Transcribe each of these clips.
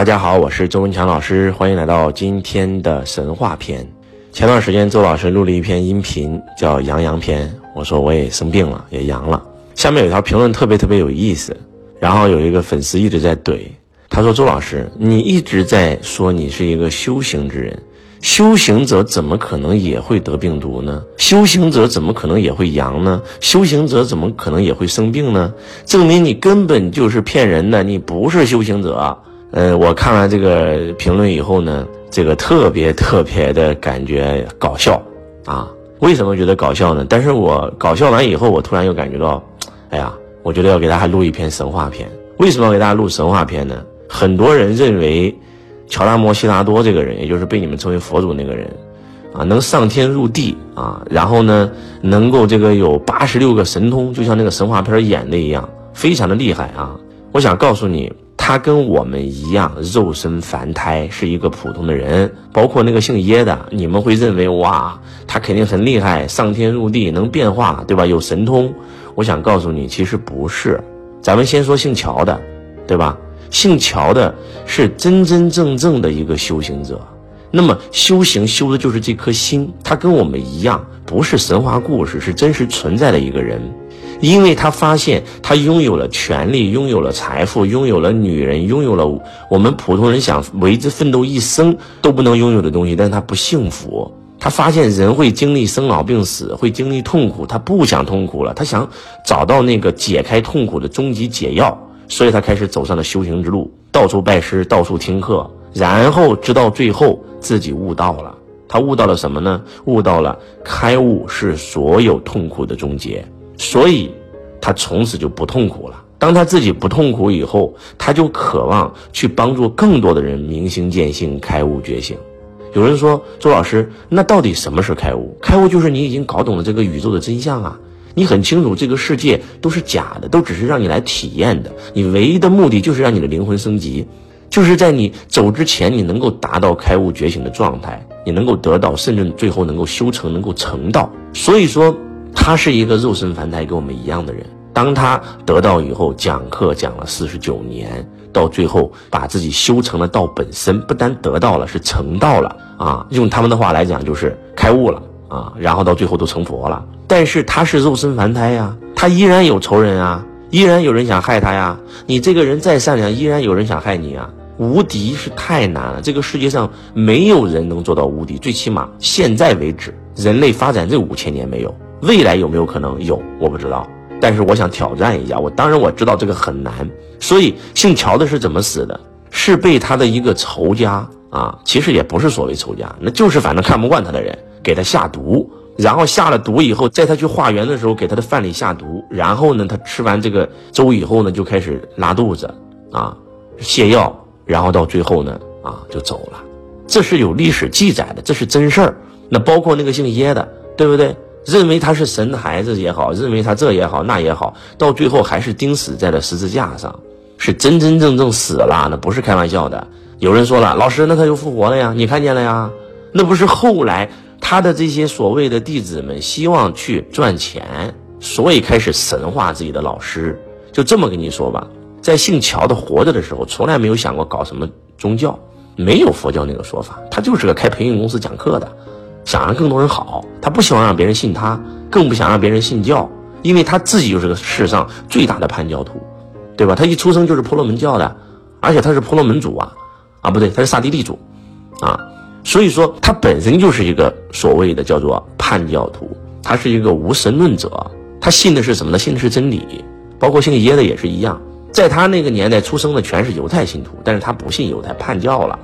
大家好，我是周文强老师，欢迎来到今天的神话篇。前段时间周老师录了一篇音频，叫《阳阳篇》，我说我也生病了，也阳了。下面有条评论特别特别有意思，然后有一个粉丝一直在怼，他说：“周老师，你一直在说你是一个修行之人，修行者怎么可能也会得病毒呢？修行者怎么可能也会阳呢？修行者怎么可能也会生病呢？证明你根本就是骗人的，你不是修行者。”呃，我看完这个评论以后呢，这个特别特别的感觉搞笑啊！为什么觉得搞笑呢？但是我搞笑完以后，我突然又感觉到，哎呀，我觉得要给大家录一篇神话片。为什么要给大家录神话片呢？很多人认为，乔达摩悉达多这个人，也就是被你们称为佛祖那个人，啊，能上天入地啊，然后呢，能够这个有八十六个神通，就像那个神话片演的一样，非常的厉害啊！我想告诉你。他跟我们一样，肉身凡胎，是一个普通的人。包括那个姓耶的，你们会认为哇，他肯定很厉害，上天入地，能变化，对吧？有神通。我想告诉你，其实不是。咱们先说姓乔的，对吧？姓乔的是真真正正的一个修行者。那么修行修的就是这颗心。他跟我们一样，不是神话故事，是真实存在的一个人。因为他发现他拥有了权利，拥有了财富，拥有了女人，拥有了我们普通人想为之奋斗一生都不能拥有的东西，但是他不幸福。他发现人会经历生老病死，会经历痛苦，他不想痛苦了，他想找到那个解开痛苦的终极解药，所以他开始走上了修行之路，到处拜师，到处听课，然后直到最后自己悟到了。他悟到了什么呢？悟到了开悟是所有痛苦的终结。所以，他从此就不痛苦了。当他自己不痛苦以后，他就渴望去帮助更多的人明心见性、开悟觉醒。有人说：“周老师，那到底什么是开悟？开悟就是你已经搞懂了这个宇宙的真相啊！你很清楚这个世界都是假的，都只是让你来体验的。你唯一的目的就是让你的灵魂升级，就是在你走之前，你能够达到开悟觉醒的状态，你能够得到，甚至最后能够修成，能够成道。所以说。”他是一个肉身凡胎，跟我们一样的人。当他得到以后，讲课讲了四十九年，到最后把自己修成了道本身，不但得到了，是成道了啊！用他们的话来讲，就是开悟了啊！然后到最后都成佛了。但是他是肉身凡胎呀，他依然有仇人啊，依然有人想害他呀。你这个人再善良，依然有人想害你啊！无敌是太难了，这个世界上没有人能做到无敌，最起码现在为止，人类发展这五千年没有。未来有没有可能有？我不知道，但是我想挑战一下。我当然我知道这个很难，所以姓乔的是怎么死的？是被他的一个仇家啊，其实也不是所谓仇家，那就是反正看不惯他的人给他下毒，然后下了毒以后，在他去化缘的时候给他的饭里下毒，然后呢，他吃完这个粥以后呢，就开始拉肚子啊，泻药，然后到最后呢啊就走了，这是有历史记载的，这是真事儿。那包括那个姓耶的，对不对？认为他是神的孩子也好，认为他这也好那也好，到最后还是钉死在了十字架上，是真真正正死了，那不是开玩笑的。有人说了，老师，那他就复活了呀？你看见了呀？那不是后来他的这些所谓的弟子们希望去赚钱，所以开始神化自己的老师。就这么跟你说吧，在姓乔的活着的时候，从来没有想过搞什么宗教，没有佛教那个说法，他就是个开培训公司讲课的。想让更多人好，他不希望让别人信他，更不想让别人信教，因为他自己就是个世上最大的叛教徒，对吧？他一出生就是婆罗门教的，而且他是婆罗门主啊，啊不对，他是刹帝利主，啊，所以说他本身就是一个所谓的叫做叛教徒，他是一个无神论者，他信的是什么呢？信的是真理，包括姓耶的也是一样，在他那个年代出生的全是犹太信徒，但是他不信犹太，叛教了，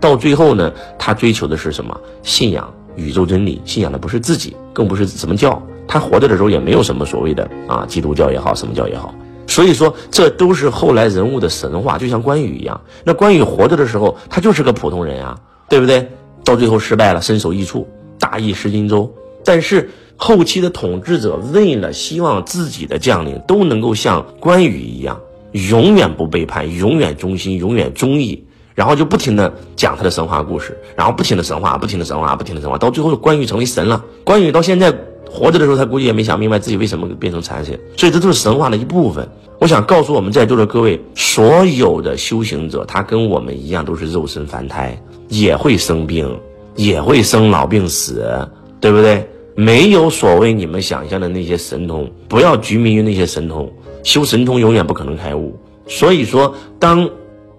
到最后呢，他追求的是什么？信仰。宇宙真理信仰的不是自己，更不是什么教。他活着的时候也没有什么所谓的啊，基督教也好，什么教也好。所以说，这都是后来人物的神话，就像关羽一样。那关羽活着的时候，他就是个普通人啊，对不对？到最后失败了，身首异处，大意失荆州。但是后期的统治者为了希望自己的将领都能够像关羽一样，永远不背叛，永远忠心，永远忠义。然后就不停的讲他的神话故事，然后不停的神话，不停的神话，不停的神话，到最后关羽成为神了。关羽到现在活着的时候他估计也没想明白自己为什么变成残神，所以这都是神话的一部分。我想告诉我们在座的各位，所有的修行者，他跟我们一样都是肉身凡胎，也会生病，也会生老病死，对不对？没有所谓你们想象的那些神通，不要拘迷于那些神通，修神通永远不可能开悟。所以说，当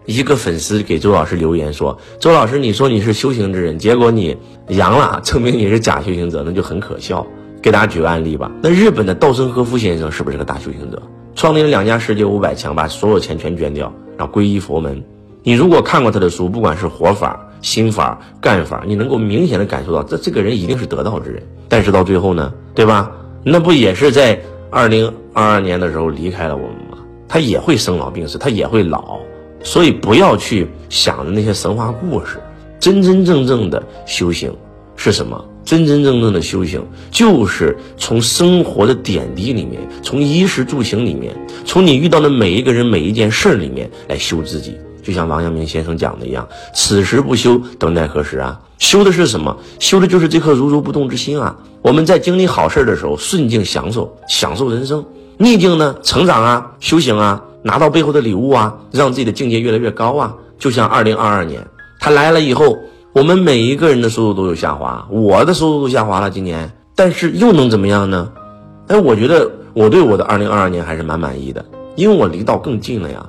一个粉丝给周老师留言说：“周老师，你说你是修行之人，结果你阳了，证明你是假修行者，那就很可笑。”给大家举个案例吧。那日本的稻盛和夫先生是不是个大修行者？创立了两家世界五百强，把所有钱全捐掉，然后皈依佛门。你如果看过他的书，不管是活法。心法干法，你能够明显的感受到，这这个人一定是得道之人。但是到最后呢，对吧？那不也是在二零二二年的时候离开了我们吗？他也会生老病死，他也会老。所以不要去想着那些神话故事，真真正正的修行是什么？真真正正的修行就是从生活的点滴里面，从衣食住行里面，从你遇到的每一个人、每一件事里面来修自己。就像王阳明先生讲的一样，此时不修，等待何时啊？修的是什么？修的就是这颗如如不动之心啊！我们在经历好事的时候，顺境享受，享受人生；逆境呢，成长啊，修行啊，拿到背后的礼物啊，让自己的境界越来越高啊！就像二零二二年，他来了以后，我们每一个人的收入都有下滑，我的收入都下滑了，今年，但是又能怎么样呢？哎，我觉得我对我的二零二二年还是蛮满意的，因为我离道更近了呀。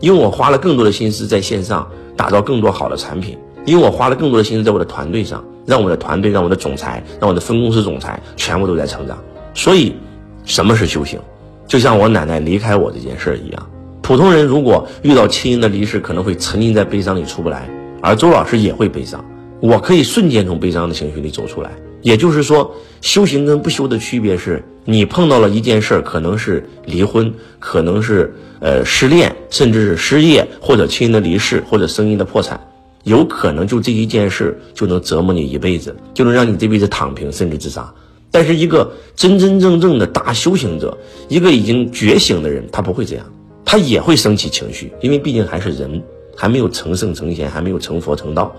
因为我花了更多的心思在线上打造更多好的产品，因为我花了更多的心思在我的团队上，让我的团队、让我的总裁、让我的分公司总裁全部都在成长。所以，什么是修行？就像我奶奶离开我这件事儿一样。普通人如果遇到亲人的离世，可能会沉浸在悲伤里出不来，而周老师也会悲伤。我可以瞬间从悲伤的情绪里走出来。也就是说，修行跟不修的区别是，你碰到了一件事儿，可能是离婚，可能是呃失恋，甚至是失业，或者亲人的离世，或者生意的破产，有可能就这一件事就能折磨你一辈子，就能让你这辈子躺平，甚至自杀。但是一个真真正正的大修行者，一个已经觉醒的人，他不会这样，他也会升起情绪，因为毕竟还是人，还没有成圣成贤，还没有成佛成道。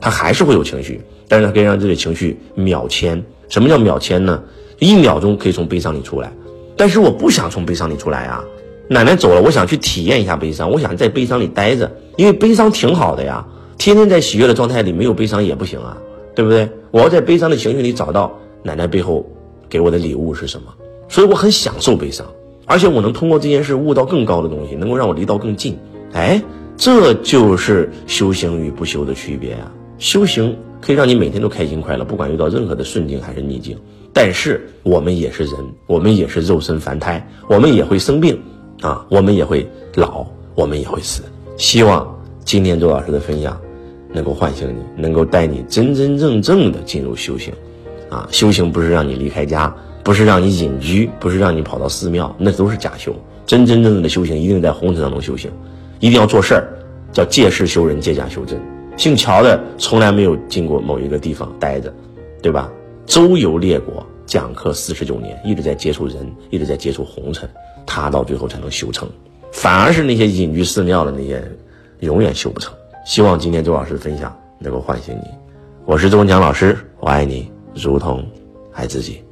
他还是会有情绪，但是他可以让这些情绪秒迁。什么叫秒迁呢？一秒钟可以从悲伤里出来。但是我不想从悲伤里出来啊！奶奶走了，我想去体验一下悲伤，我想在悲伤里待着，因为悲伤挺好的呀。天天在喜悦的状态里，没有悲伤也不行啊，对不对？我要在悲伤的情绪里找到奶奶背后给我的礼物是什么，所以我很享受悲伤，而且我能通过这件事悟到更高的东西，能够让我离道更近。哎，这就是修行与不修的区别啊！修行可以让你每天都开心快乐，不管遇到任何的顺境还是逆境。但是我们也是人，我们也是肉身凡胎，我们也会生病啊，我们也会老，我们也会死。希望今天周老师的分享能够唤醒你，能够带你真真正正的进入修行。啊，修行不是让你离开家，不是让你隐居，不是让你跑到寺庙，那都是假修。真真正正的修行，一定在红尘当中修行，一定要做事儿，叫借势修人，借假修真。姓乔的从来没有进过某一个地方待着，对吧？周游列国，讲课四十九年，一直在接触人，一直在接触红尘，他到最后才能修成。反而是那些隐居寺庙的那些人，永远修不成。希望今天周老师的分享能够唤醒你。我是周文强老师，我爱你如同爱自己。